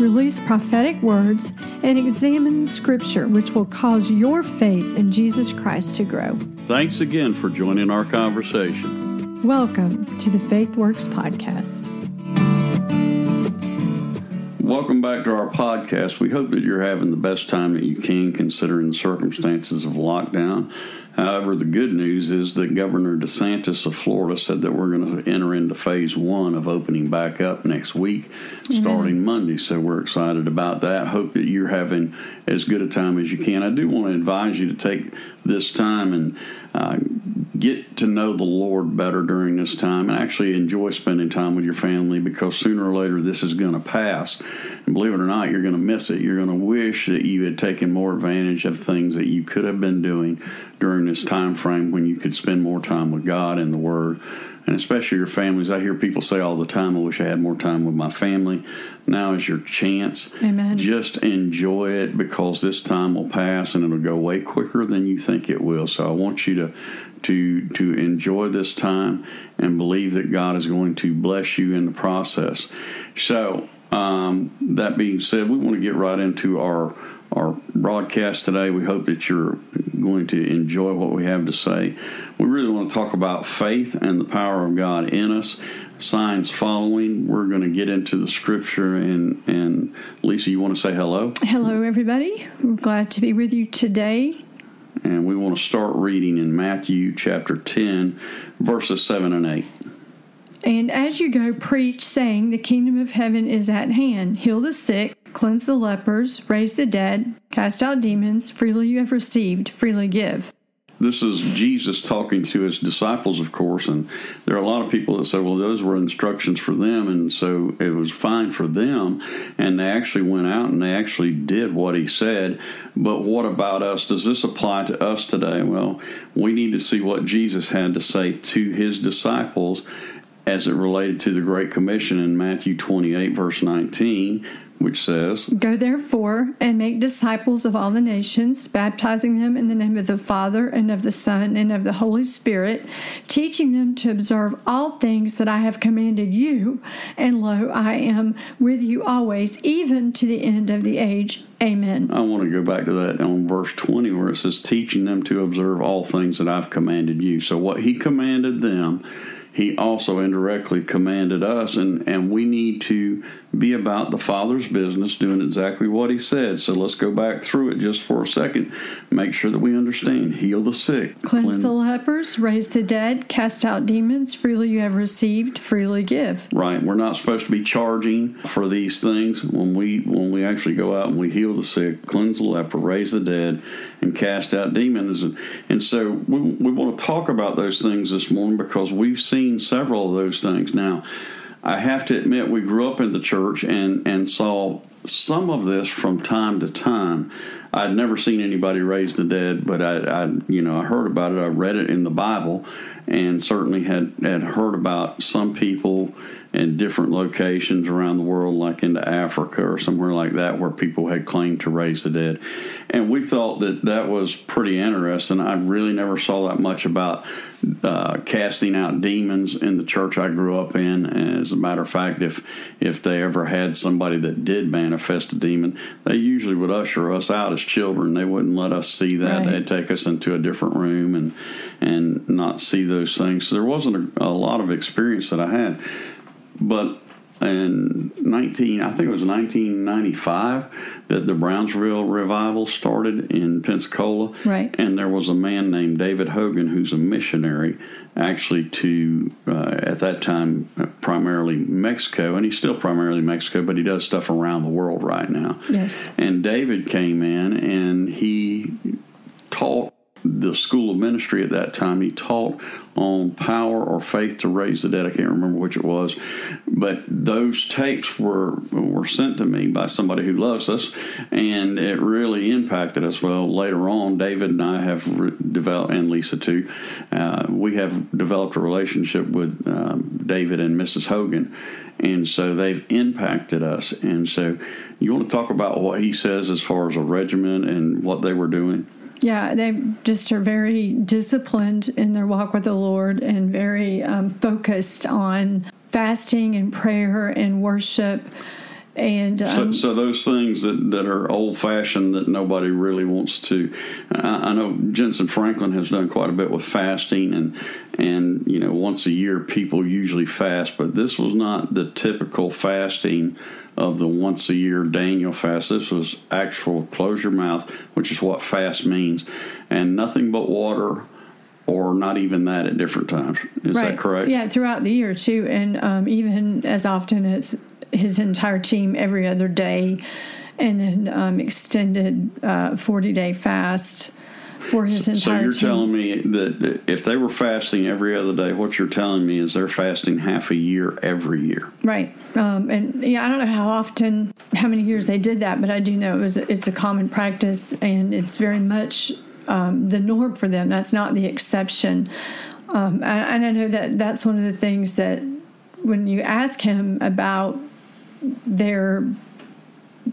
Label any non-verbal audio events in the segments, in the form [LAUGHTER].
release prophetic words, and examine Scripture, which will cause your faith in Jesus Christ to grow. Thanks again for joining our conversation. Welcome to the Faith Works Podcast. Welcome back to our podcast. We hope that you're having the best time that you can considering the circumstances of lockdown. However, the good news is that Governor DeSantis of Florida said that we're going to enter into phase one of opening back up next week, starting mm-hmm. Monday. So we're excited about that. Hope that you're having as good a time as you can. I do want to advise you to take this time and uh, get to know the Lord better during this time and actually enjoy spending time with your family because sooner or later this is going to pass. And believe it or not, you're going to miss it. You're going to wish that you had taken more advantage of things that you could have been doing during this time frame when you could spend more time with God and the Word and especially your families. I hear people say all the time, I wish I had more time with my family. Now is your chance. Amen. Just enjoy it because this time will pass and it'll go way quicker than you think it will. So I want you to to to enjoy this time and believe that God is going to bless you in the process. So um, that being said, we want to get right into our our broadcast today. We hope that you're going to enjoy what we have to say. We really want to talk about faith and the power of God in us. Signs following. We're going to get into the scripture and and Lesa, you want to say hello? Hello, everybody. We're glad to be with you today. And we want to start reading in Matthew chapter 10, verses 7 and 8. And as you go, preach, saying, The kingdom of heaven is at hand. Heal the sick, cleanse the lepers, raise the dead, cast out demons. Freely you have received, freely give. This is Jesus talking to his disciples, of course, and there are a lot of people that say, well, those were instructions for them, and so it was fine for them, and they actually went out and they actually did what he said. But what about us? Does this apply to us today? Well, we need to see what Jesus had to say to his disciples as it related to the Great Commission in Matthew 28, verse 19, which says, Go therefore and make disciples of all the nations, baptizing them in the name of the Father and of the Son and of the Holy Spirit, teaching them to observe all things that I have commanded you. And lo, I am with you always, even to the end of the age. Amen. I want to go back to that on verse 20 where it says, Teaching them to observe all things that I've commanded you. So, what he commanded them he also indirectly commanded us, and, and we need to be about the Father's business, doing exactly what He said. So let's go back through it just for a second. Make sure that we understand. Heal the sick, cleanse, cleanse the lepers, raise the dead, cast out demons. Freely you have received, freely give. Right. We're not supposed to be charging for these things when we when we actually go out and we heal the sick, cleanse the leper, raise the dead, and cast out demons. And, and so we, we want to talk about those things this morning because we've seen several of those things now. I have to admit, we grew up in the church and, and saw some of this from time to time. I'd never seen anybody raise the dead, but I, I, you know, I heard about it. I read it in the Bible, and certainly had had heard about some people in different locations around the world, like into Africa or somewhere like that, where people had claimed to raise the dead. And we thought that that was pretty interesting. I really never saw that much about uh, casting out demons in the church I grew up in. As a matter of fact, if if they ever had somebody that did manifest a demon, they usually would usher us out as children. They wouldn't let us see that. Right. They'd take us into a different room and and not see those things. So there wasn't a, a lot of experience that I had. But in 19 I think it was 1995 that the Brownsville revival started in Pensacola. Right. And there was a man named David Hogan who's a missionary actually to uh, at that time uh, primarily Mexico and he's still primarily Mexico but he does stuff around the world right now. Yes. And David came in and he taught the school of ministry at that time. He taught on power or faith to raise the dead. I can't remember which it was, but those tapes were were sent to me by somebody who loves us, and it really impacted us. Well, later on, David and I have re- developed, and Lisa too. Uh, we have developed a relationship with um, David and Mrs. Hogan, and so they've impacted us. And so, you want to talk about what he says as far as a regimen and what they were doing? Yeah, they just are very disciplined in their walk with the Lord and very um, focused on fasting and prayer and worship. And um, so, so, those things that, that are old fashioned that nobody really wants to. I, I, know Jentezen Franklin has done quite a bit with fasting, and and you know once a year people usually fast, but this was not the typical fasting of the once a year Daniel fast. This was actual close your mouth, which is what fast means, and nothing but water or not even that at different times. Is right. that correct? Yeah, throughout the year too, and um, even as often as his entire team every other day, and then um, extended uh, forty day fast for his entire. Team. So you're team. telling me that if they were fasting every other day, what you're telling me is they're fasting half a year every year. Right, um, and yeah, I don't know how often, how many years they did that, but I do know it was it's a common practice, and it's very much um, the norm for them. That's not the exception. Um, and, and I know that that's one of the things that when you ask him about their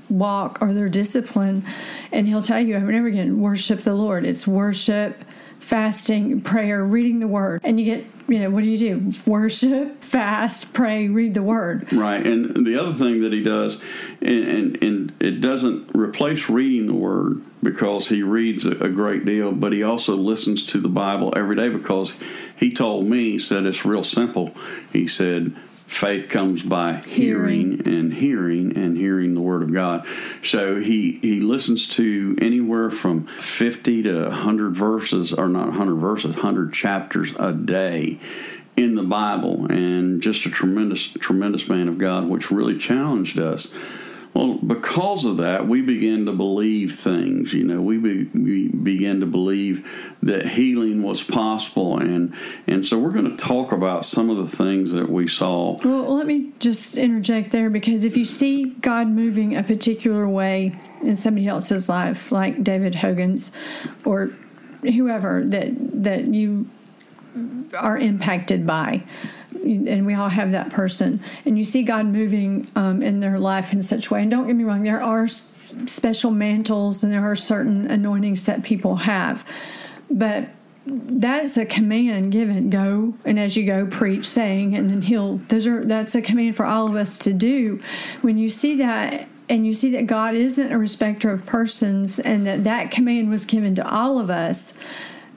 walk or their discipline, and he'll tell you over and over again worship the Lord. It's worship, fasting, prayer, reading the word. And you get, you know, what do you do? Worship, fast, pray, read the word. Right. And the other thing that he does, and, and, and it doesn't replace reading the word because he reads a, a great deal, but he also listens to the Bible every day because he told me, he said it's real simple. He said, faith comes by hearing, hearing, and hearing and hearing the word of God. So he he listens to anywhere from 50 to 100 verses or not 100 verses, 100 chapters a day in the Bible. And just a tremendous tremendous man of God which really challenged us well, because of that, we begin to believe things. You know, we, be, we begin to believe that healing was possible, and and so we're going to talk about some of the things that we saw. Well, let me just interject there because if you see God moving a particular way in somebody else's life, like David Hogan's or whoever that that you are impacted by and we all have that person, and you see God moving um, in their life in such a way. And don't get me wrong, there are special mantles and there are certain anointings that people have, but that is a command given. Go and as you go preach saying and then he'll those are that's a command for all of us to do. When you see that and you see that god isn't a respecter of persons and that that command was given to all of us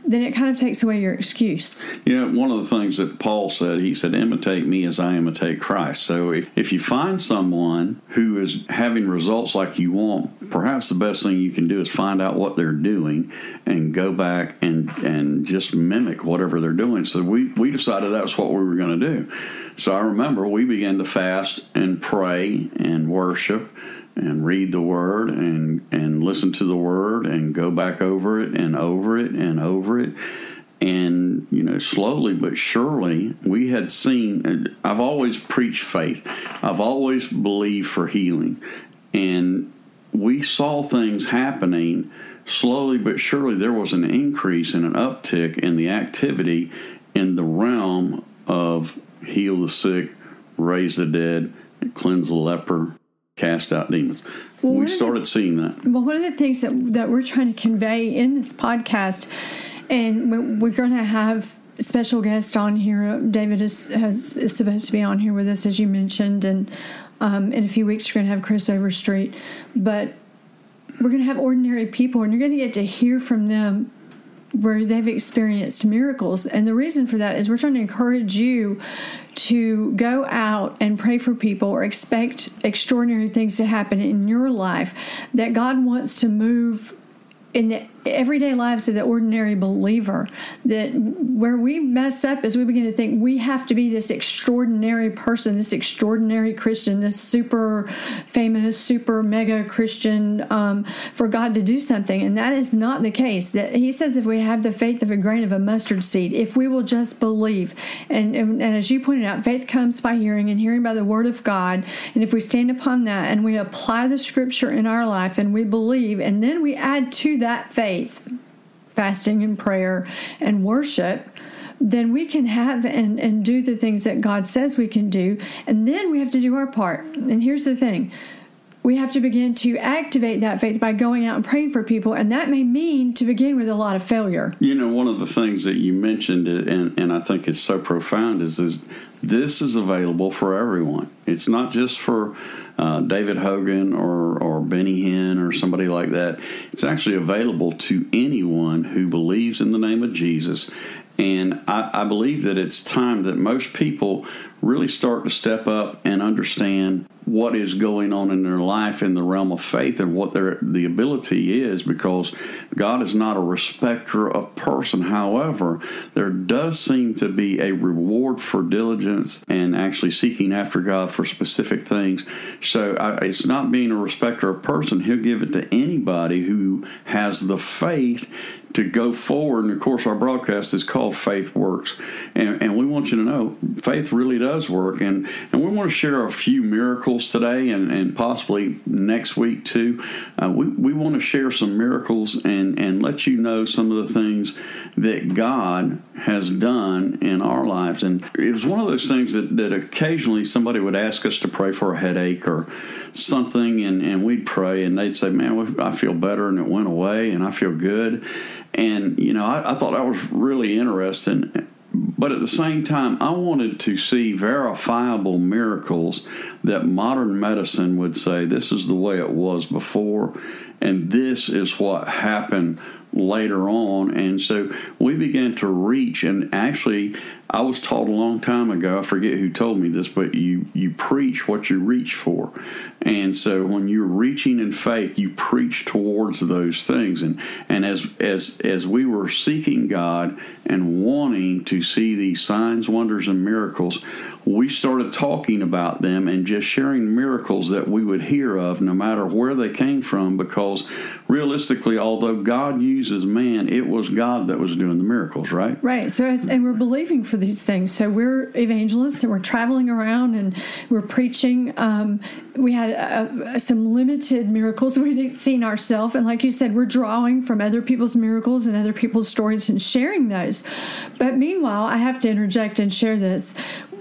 then it kind of takes away your excuse. You know, one of the things that Paul said, he said, imitate me as I imitate Christ. So if, if you find someone who is having results like you want, perhaps the best thing you can do is find out what they're doing and go back and, and just mimic whatever they're doing. So we, we decided that's what we were going to do. So I remember we began to fast and pray and worship and read the word and and listen to the word and go back over it and over it and over it. And you know slowly but surely we had seen i've always preached faith. I've always believed for healing. And we saw things happening. Slowly but surely there was an increase and an uptick in the activity in the realm of heal the sick raise the dead cleanse the leper cast out demons. Well, we started the, seeing that. Well, one of the things that that we're trying to convey in this podcast, and we're going to have special guest on here. David is, has, is supposed to be on here with us, as you mentioned, and um, in a few weeks we're going to have Chris Overstreet. But we're going to have ordinary people, and you're going to get to hear from them where they've experienced miracles. And the reason for that is we're trying to encourage you to go out and pray for people or expect extraordinary things to happen in your life that God wants to move in the everyday lives of the ordinary believer that where we mess up is we begin to think we have to be this extraordinary person this extraordinary christian this super famous super mega christian um, for god to do something. And that is not the case. That he says if we have the faith of a grain of a mustard seed if we will just believe. And, and, and as you pointed out faith comes by hearing and hearing by the word of god. And if we stand upon that and we apply the scripture in our life and we believe and then we add to that faith faith, fasting and prayer and worship, then we can have and, and do the things that God says we can do. And then we have to do our part. And here's the thing we have to begin to activate that faith by going out and praying for people. And that may mean to begin with a lot of failure. You know, one of the things that you mentioned, and, and I think is so profound, is this, this is available for everyone. It's not just for uh, David Hogan or, or Benny Hinn or somebody like that. It's actually available to anyone who believes in the name of Jesus. And I, I believe that it's time that most people really start to step up and understand what is going on in their life in the realm of faith and what their the ability is because God is not a respecter of person. However, there does seem to be a reward for diligence and actually seeking after God for specific things. So I, it's not being a respecter of person. He'll give it to anybody who has the faith to go forward. And of course, our broadcast is called Faith Works. And, and we want you to know faith really does work. And, and we want to share a few miracles today and, and possibly next week too. Uh, we, we want to share some miracles and, and let you know some of the things that God has done in our lives. And it was one of those things that, that occasionally somebody would ask us to pray for a headache or something, and, and we'd pray, and they'd say, Man, I feel better, and it went away, and I feel good. And, you know, I, I thought that was really interesting. But at the same time, I wanted to see verifiable miracles that modern medicine would say this is the way it was before, and this is what happened later on. And so we began to reach, and actually, I was taught a long time ago, I forget who told me this, but you, you preach what you reach for. And so when you're reaching in faith, you preach towards those things. And, and as, as, as we were seeking God and wanting to see these signs, wonders, and miracles, we started talking about them and just sharing miracles that we would hear of no matter where they came from because realistically although God uses man it was God that was doing the miracles right right so and we're believing for these things. So we're evangelists and we're traveling around and we're preaching. Um, we had uh, some limited miracles [LAUGHS] we'd seen ourselves. And like you said we're drawing from other people's miracles and other people's stories and sharing those. But meanwhile I have to interject and share this.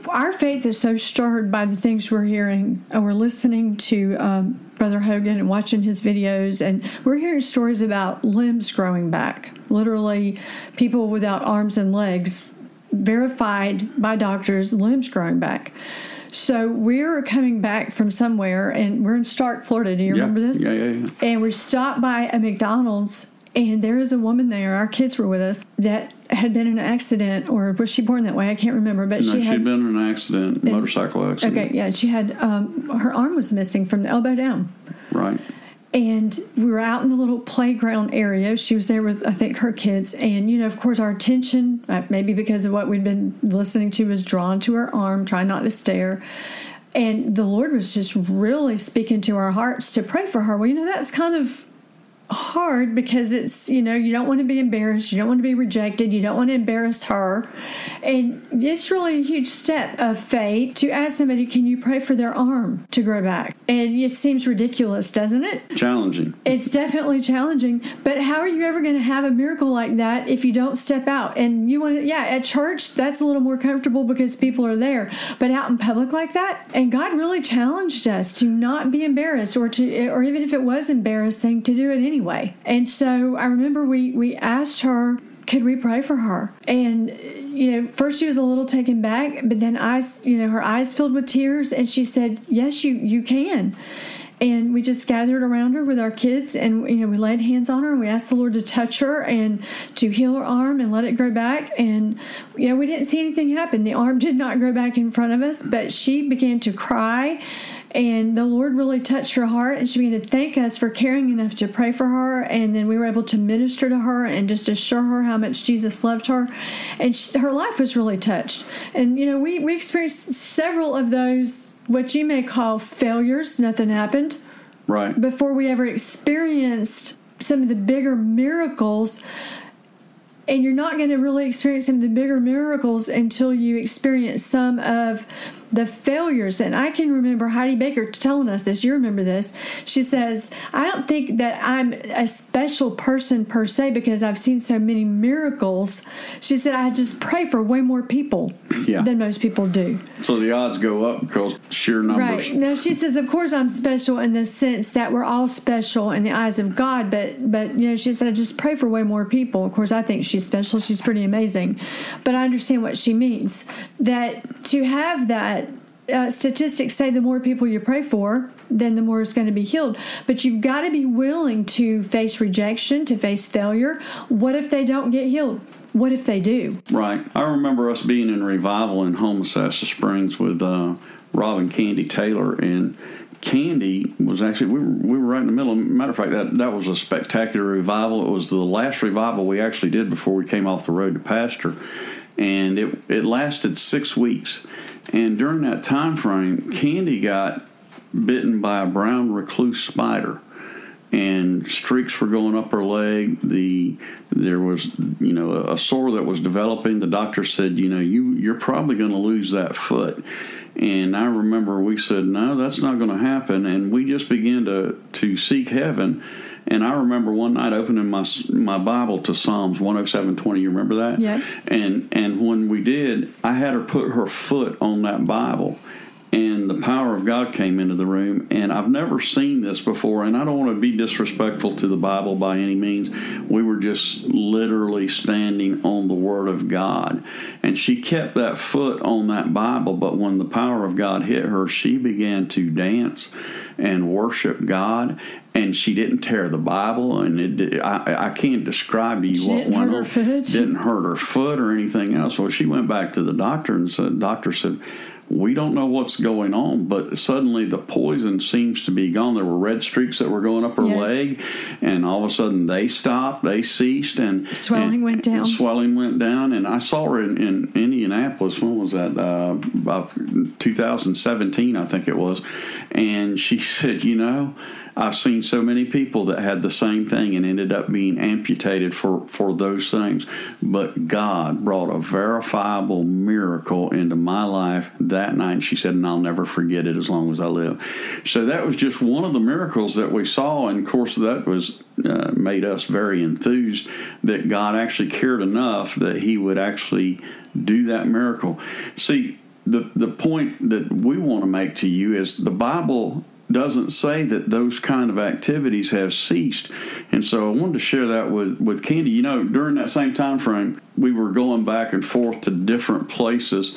Our faith is so stirred by the things we're hearing and we're listening to um, brother hogan and watching his videos. And we're hearing stories about limbs growing back literally people without arms and legs verified by doctors limbs growing back so we're coming back from somewhere and we're in Starke, florida do you yeah, remember this yeah, yeah, yeah. and we stopped by a mcdonald's and there is a woman there our kids were with us that had been in an accident, or was she born that way? I can't remember. But no, she had been in an accident, and, motorcycle accident. Okay, yeah, she had um, her arm was missing from the elbow down. Right. And we were out in the little playground area. She was there with, I think, her kids. And, you know, of course, our attention, uh, maybe because of what we'd been listening to, was drawn to her arm, trying not to stare. And the Lord was just really speaking to our hearts to pray for her. Well, you know, that's kind of hard because it's you know you don't want to be embarrassed you don't want to be rejected you don't want to embarrass her. And it's really a huge step of faith to ask somebody can you pray for their arm to grow back? And it seems ridiculous doesn't it? Challenging. It's definitely challenging. But how are you ever going to have a miracle like that if you don't step out? And you want to yeah at church that's a little more comfortable because people are there. But out in public like that and god really challenged us to not be embarrassed or to or even if it was embarrassing to do it anyway anyway. And so I remember we, we asked her, could we pray for her? And, you know, first she was a little taken back, but then eyes, you know, her eyes filled with tears and she said, yes, you, you can. And we just gathered around her with our kids and, you know, we laid hands on her and we asked the Lord to touch her and to heal her arm and let it grow back. And, you know, we didn't see anything happen. The arm [LAUGHS] did not grow back in front of us, but she began to cry And the Lord really touched her heart, and she began to thank us for caring enough to pray for her. And then we were able to minister to her and just assure her how much Jesus loved her. And she, her life was really touched. And, you know, we, we experienced several of those, what you may call failures. Nothing happened. Right. Before we ever experienced some of the bigger miracles and you're not going to really experience some of the bigger miracles until you experience some of the failures. And I can remember Heidi Baker telling us this. You remember this. She says, I don't think that I'm a special person per se because I've seen so many miracles. She said, I just pray for way more people Yeah. than most people do. So the odds go up because sheer numbers. Right. Now she says, of course, I'm special in the sense that we're all special in the eyes of God. But but you know, she said, I just pray for way more people. Of course, I think she's special. She's pretty amazing. But I understand what she means. That to have that. Uh, statistics say the more people you pray for, then the more is going to be healed. But you've got to be willing to face rejection, to face failure. What if they don't get healed? What if they do? Right. I remember us being in revival in Homosassa Springs with uh, Rob and Candy Taylor, and Candy was actually we were, we were right in the middle. Matter of fact, that that was a spectacular revival. It was the last revival we actually did before we came off the road to pastor, and it it lasted six weeks. And during that time frame, Candy got bitten by a brown recluse spider and streaks were going up her leg. The there was you know a sore that was developing. The doctor said, you know, you you're probably going to lose that foot. And I remember we said, no, that's not going to happen. And we just began to to seek heaven. And I remember one night opening my my Bible to Psalms 107:20. You remember that? Yeah. And and when we did, I had her put her foot on that Bible and the power of God came into the room. And I've never seen this before, and I don't want to be disrespectful to the Bible by any means. We were just literally standing on the Word of God, and she kept that foot on that Bible. But when the power of God hit her, she began to dance and worship God. And she didn't tear the Bible, and it, I, I can't describe to you She what didn't went hurt her foot? Didn't hurt her foot or anything else. Well, she went back to the doctor and said, "Doctor said." We don't know what's going on, but suddenly the poison seems to be gone. There were red streaks that were going up her Yes. leg, and all of a sudden they stopped, they ceased, and Swelling and- went down. Swelling went down, and I saw her in, in Indianapolis. When was that? Uh, about 2017, I think it was. And she [LAUGHS] said, "You know." I've seen so many people that had the same thing and ended up being amputated for, for those things. But God brought a verifiable miracle into my life that night. She said, and I'll never forget it as long as I live. So that was just one of the miracles that we saw. And of course, that was uh, made us very enthused that God actually cared enough that He would actually do that miracle. See, the, the point that we want to make to you is the Bible doesn't say that those kind of activities have ceased. And so I wanted to share that with, with Candy. You know, during that same time frame, we were going back and forth to different places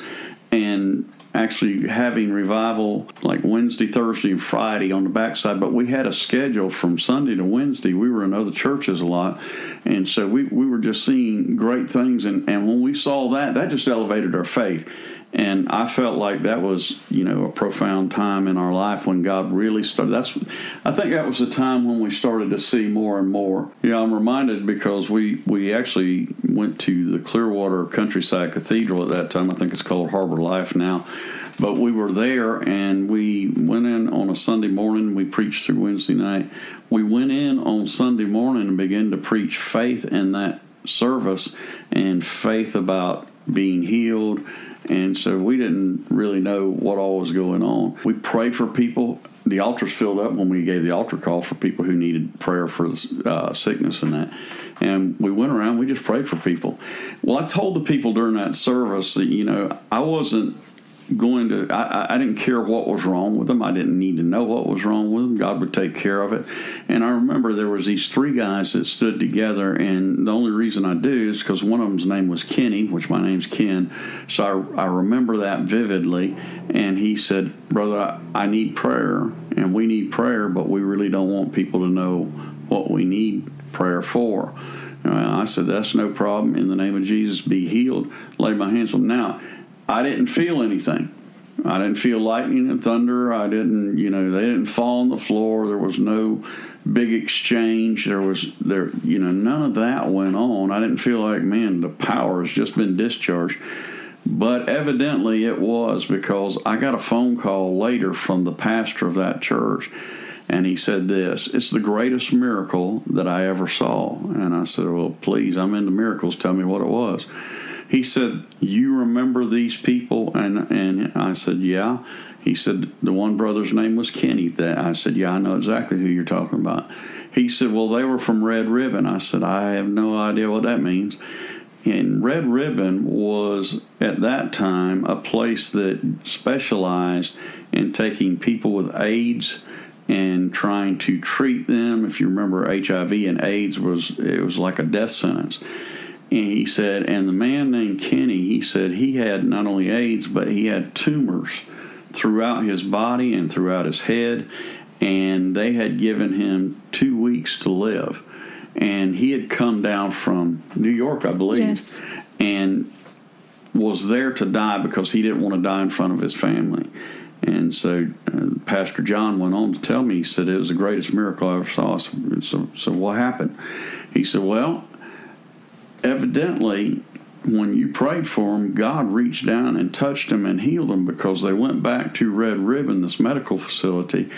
and actually having revival like Wednesday, Thursday, and Friday on the backside. But we had a schedule from Sunday to Wednesday. We were in other churches a lot. And so we, we were just seeing great things. And, and when we saw that, that just elevated our faith. And I felt like that was, you know, a profound time in our life when God really started. That's, I think that was the time when we started to see more and more. Yeah, I'm reminded because we we actually went to the Clearwater Countryside Cathedral at that time. I think it's called Harbor Life now, but we were there and we went in on a Sunday morning. We preached through Wednesday night. We went in on Sunday morning and began to preach faith in that service and faith about being healed and so we didn't really know what all was going on. We prayed for people. The altars filled up when we gave the altar call for people who needed prayer for uh, sickness and that. And we went around, we just prayed for people. Well, I told the people during that service that, you know, I wasn't going to I, I didn't care what was wrong with them i didn't need to know what was wrong with them god would take care of it and i remember there was these three guys that stood together and the only reason i do is because one of them's name was kenny which my name's ken so i, I remember that vividly and he said brother I, need prayer and we need prayer but we really don't want people to know what we need prayer for Uh, I said, That's no problem. In the name of Jesus, be healed. Lay my hands on. Now, I didn't feel anything. I didn't feel lightning and thunder. I didn't, you know, they didn't fall on the floor. There was no big exchange. There was there, you know, none of that went on. I didn't feel like, man, the power has just been discharged. But evidently it was because I got a phone call later from the pastor of that church and he said this it's the greatest miracle that i ever saw and i said well please i'm into miracles tell me what it was he said you remember these people? And and i said yeah. He said the one brother's name was kenny. That i said yeah i know exactly who you're talking about. He said well they were from red ribbon. I said i have no idea what that means. And Red Ribbon was at that time a place that specialized in taking people with AIDS and trying to treat them. If you remember, HIV and AIDS was it was like a death sentence. And he said, and the man named Kenny, he said he had not only AIDS, but he had tumors throughout his body and throughout his head, and they had given him two weeks to live. And he had come down from New York, I believe, Yes. and was there to die because he didn't want to die in front of his family. And so uh, Pastor John went on to tell me, he said, it was the greatest miracle I ever saw. So, so, so what happened? He said, well, evidently, when you prayed for them, God reached down and touched them and healed them because they went back to Red Ribbon, this medical facility.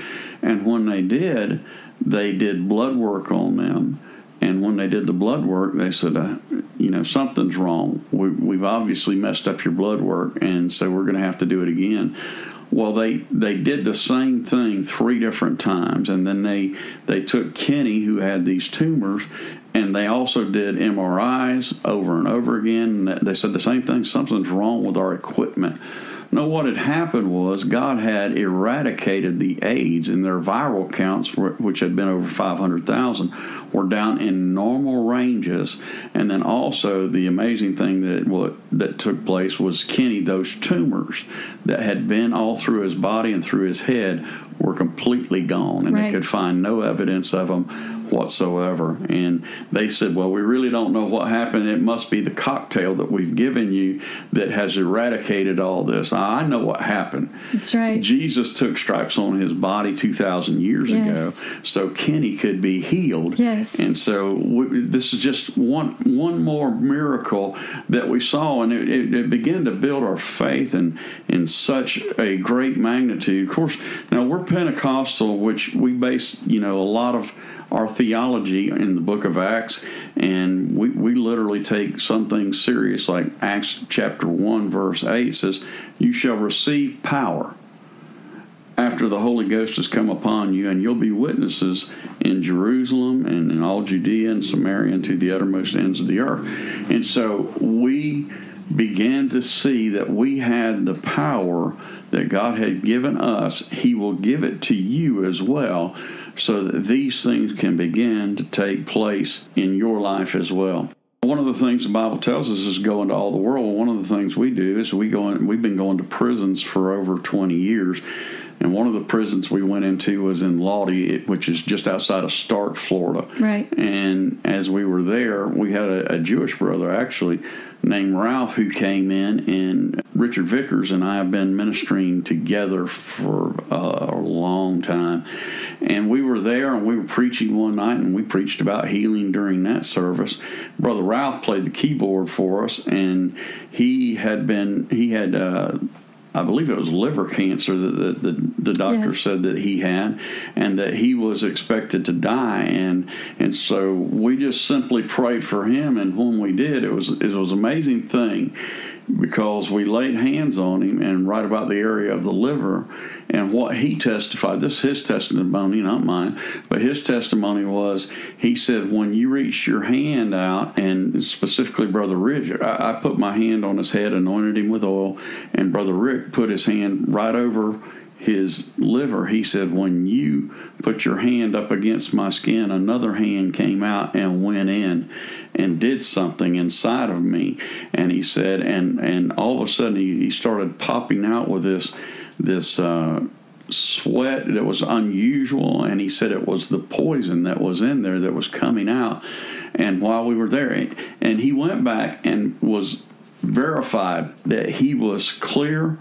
And when they did, they did blood work on them. And when they did the blood work, they said, uh, you know, something's wrong. We, we've obviously messed up your blood work, and so we're going to have to do it again. Well, they they did the same thing three different times, and then they they took Kenny, who had these tumors, and they also did MRIs over and over again. And they said the same thing: something's wrong with our equipment. No, what had happened was God had eradicated the AIDS, and their viral counts, which had been over 500,000, were down in normal ranges. And then also, the amazing thing that what that took place was Kenny, those tumors that had been all through his body and through his head were completely gone, and Right. they could find no evidence of them whatsoever. And they said, Well, we really don't know what happened. It must be the cocktail that we've given you that has eradicated all this. I know what happened. That's right. Jesus took stripes on his body 2,000 years Yes. ago so Kenny could be healed. Yes. And so we, this is just one one more miracle that we saw, and it, it, it began to build our faith in, in such a great magnitude. Of course, now we're Pentecostal, which we base, you know, a lot of our theology in the book of Acts, and we, we literally take something serious like Acts chapter 1, verse 8 says, You shall receive power after the Holy Ghost has come upon you, and you'll be witnesses in Jerusalem and in all Judea and Samaria and to the uttermost ends of the earth. And so we began to see that we had the power that God had given us. He will give it to you as well, so that these things can begin to take place in your life as well. One of the things the Bible tells us is go into all the world. One of the things we do is we go in, we've been going to prisons for over 20 years. And one of the prisons we went into was in Lawtey, which is just outside of Starke, Florida. Right. And as we were there, we had a, a Jewish brother actually named Ralph who came in, and Richard Vickers and I have been ministering together for uh, a long time. And we were there and we were preaching one night, and we preached about healing during that service. Brother Ralph played the keyboard for us, and he had been, he had, uh, I believe it was liver cancer that the, the, the doctor Yes. said that he had, and that he was expected to die, and and so we just simply prayed for him, and when we did, it was it was an amazing thing because we laid hands on him and right about the area of the liver and what he testified this is his testimony not mine but his testimony was he said when you reached your hand out and specifically brother rick I, I put my hand on his head anointed him with oil and brother rick put his hand right over his liver, he said, when you put your hand up against my skin, another hand came out and went in and did something inside of me. And he said, and and all of a sudden he, he started popping out with this this uh, sweat that was unusual, and he said it was the poison that was in there that was coming out. And while we were there, and he went back and was verified that he was clear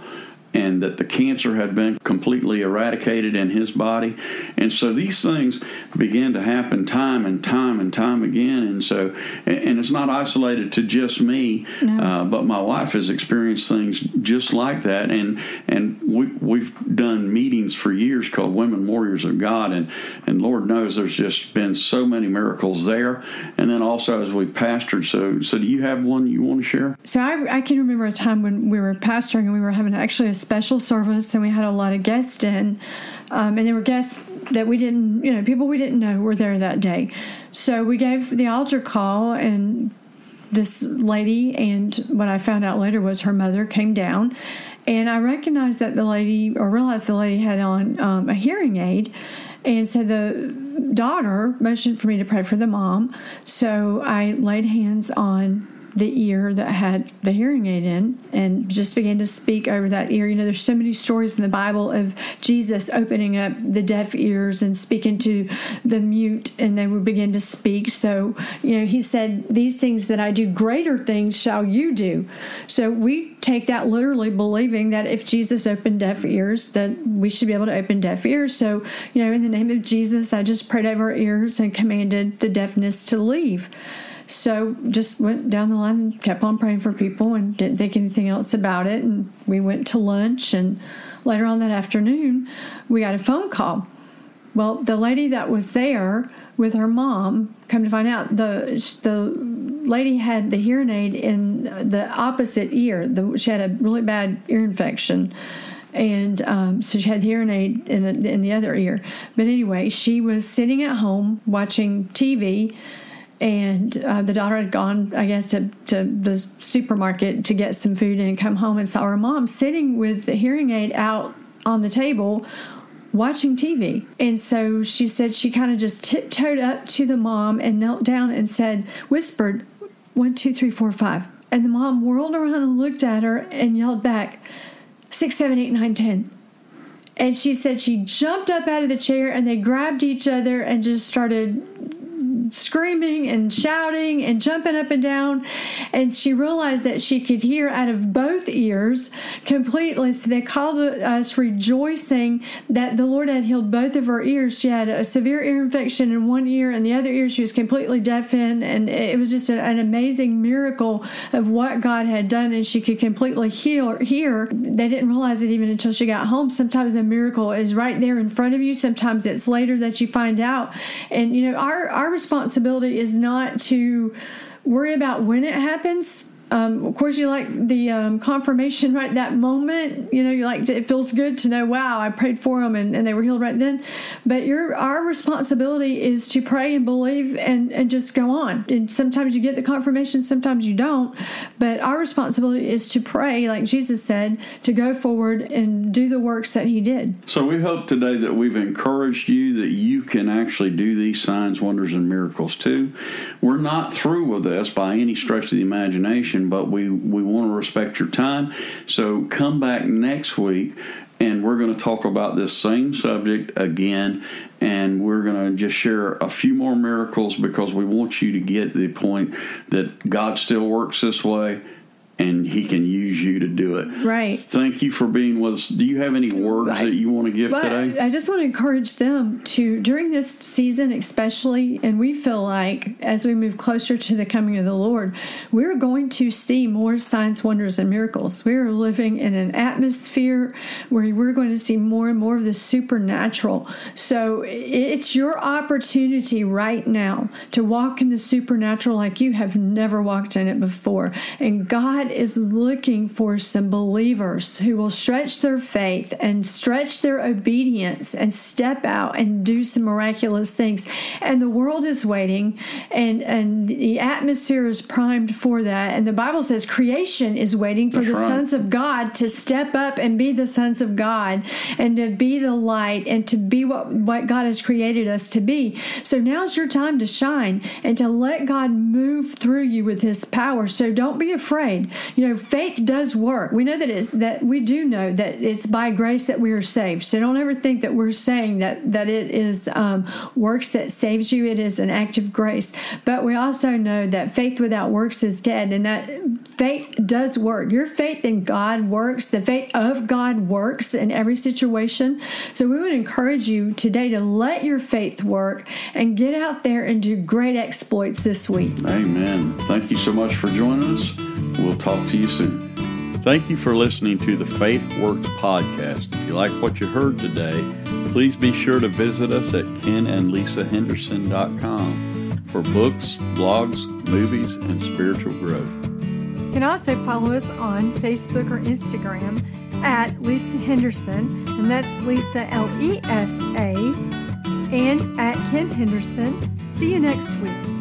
and that the cancer had been completely eradicated in his body. And so these things began to happen time and time and time again. And so, and it's not isolated to just me, no. uh, but my wife has experienced things just like that. And and we we've done meetings for years called Women Warriors of God, and and Lord knows there's just been so many miracles there. And then also as we pastored. So so do you have one you want to share? So I I can remember a time when we were pastoring and we were having actually a special service and we had a lot of guests in. Um, and there were guests that we didn't, you know, people we didn't know were there that day. So we gave the altar call, and this lady, and what I found out later was her mother came down. And I recognized that the lady, or realized the lady had on um, a hearing aid. And so the daughter motioned for me to pray for the mom. So I laid hands on the ear that had the hearing aid in and just began to speak over that ear. You know, there's so many stories in the Bible of Jesus opening up the deaf ears and speaking to the mute, and they would begin to speak. So, you know, he said, These things that I do, greater things shall you do. So we take that literally, believing that if Jesus opened deaf ears, that we should be able to open deaf ears. So, you know, in the name of Jesus, I just prayed over ears and commanded the deafness to leave. So just went down the line and kept on praying for people and didn't think anything else about it. And we went to lunch and later on that afternoon we got a phone call. Well, the lady that was there with her mom, come to find out, the the lady had the hearing aid in the opposite ear. The, she had a really bad ear infection, and um, so she had the hearing aid in, in the other ear. But anyway, she was sitting at home watching TV and uh, the daughter had gone, I guess, to, to the supermarket to get some food and come home and saw her mom sitting with the hearing aid out on the table watching TV. And so she said she kind of just tiptoed up to the mom and knelt down and said, whispered, one, two, three, four, five. And the mom whirled around and looked at her and yelled back, six, seven, eight, nine, ten. And she said she jumped up out of the chair and they grabbed each other and just started screaming and shouting and jumping up and down. And she realized that she could hear out of both ears completely. So they called us rejoicing that the Lord had healed both of her ears. She had a severe ear infection in one ear, and the other ear she was completely deaf in. And it was just an amazing miracle of what God had done, and she could completely heal, hear. They didn't realize it even until she got home. Sometimes the miracle is right there in front of you, sometimes it's later that you find out. And, you know, our, our response responsibility is not to worry about when it happens um, of course, you like the um, confirmation right that moment. You know, you like to, it feels good to know, wow, I prayed for them and, and they were healed right then. But your our responsibility is to pray and believe and and just go on. And sometimes you get the confirmation, sometimes you don't. But our responsibility is to pray, like Jesus said, to go forward and do the works that He did. So we hope today that we've encouraged you that you can actually do these signs, wonders, and miracles too. We're not through with this by any stretch of the imagination but we, we want to respect your time. So come back next week and we're going to talk about this same subject again and we're going to just share a few more miracles because we want you to get the point that God still works this way and he can use you to do it. Right. Thank you for being with us. Do you have any words right. that you want to give but today? I just want to encourage them to, during this season especially, and we feel like as we move closer to the coming of the Lord, we're going to see more signs, wonders, and miracles. We're living in an atmosphere where we're going to see more and more of the supernatural. So it's your opportunity right now to walk in the supernatural like you have never walked in it before. And God God is looking for some believers who will stretch their faith and stretch their obedience and step out and do some miraculous things. And the world is waiting and, and the atmosphere is primed for that. And the Bible says creation is waiting for That's the right. sons of God to step up and be the sons of God and to be the light and to be what, what God has created us to be. So now's your time to shine and to let God move through you with his power. So don't be afraid you know, faith does work. We know that it's that we do know that it's by grace that we are saved. So don't ever think that we're saying that that it is um, works that saves you. It is an act of grace. But we also know that faith without works is dead, and that faith does work. Your faith in God works. The faith of God works in every situation. So we would encourage you today to let your faith work and get out there and do great exploits this week. Amen. Thank you so much for joining us. We'll talk to you soon. Thank you for listening to the Faith Works podcast. If you like what you heard today, please be sure to visit us at kenandlesahenderson.com for books, blogs, movies, and spiritual growth. You can also follow us on Facebook or Instagram at Lesa Henderson, and that's Lesa L E S A, and at Ken Henderson. See you next week.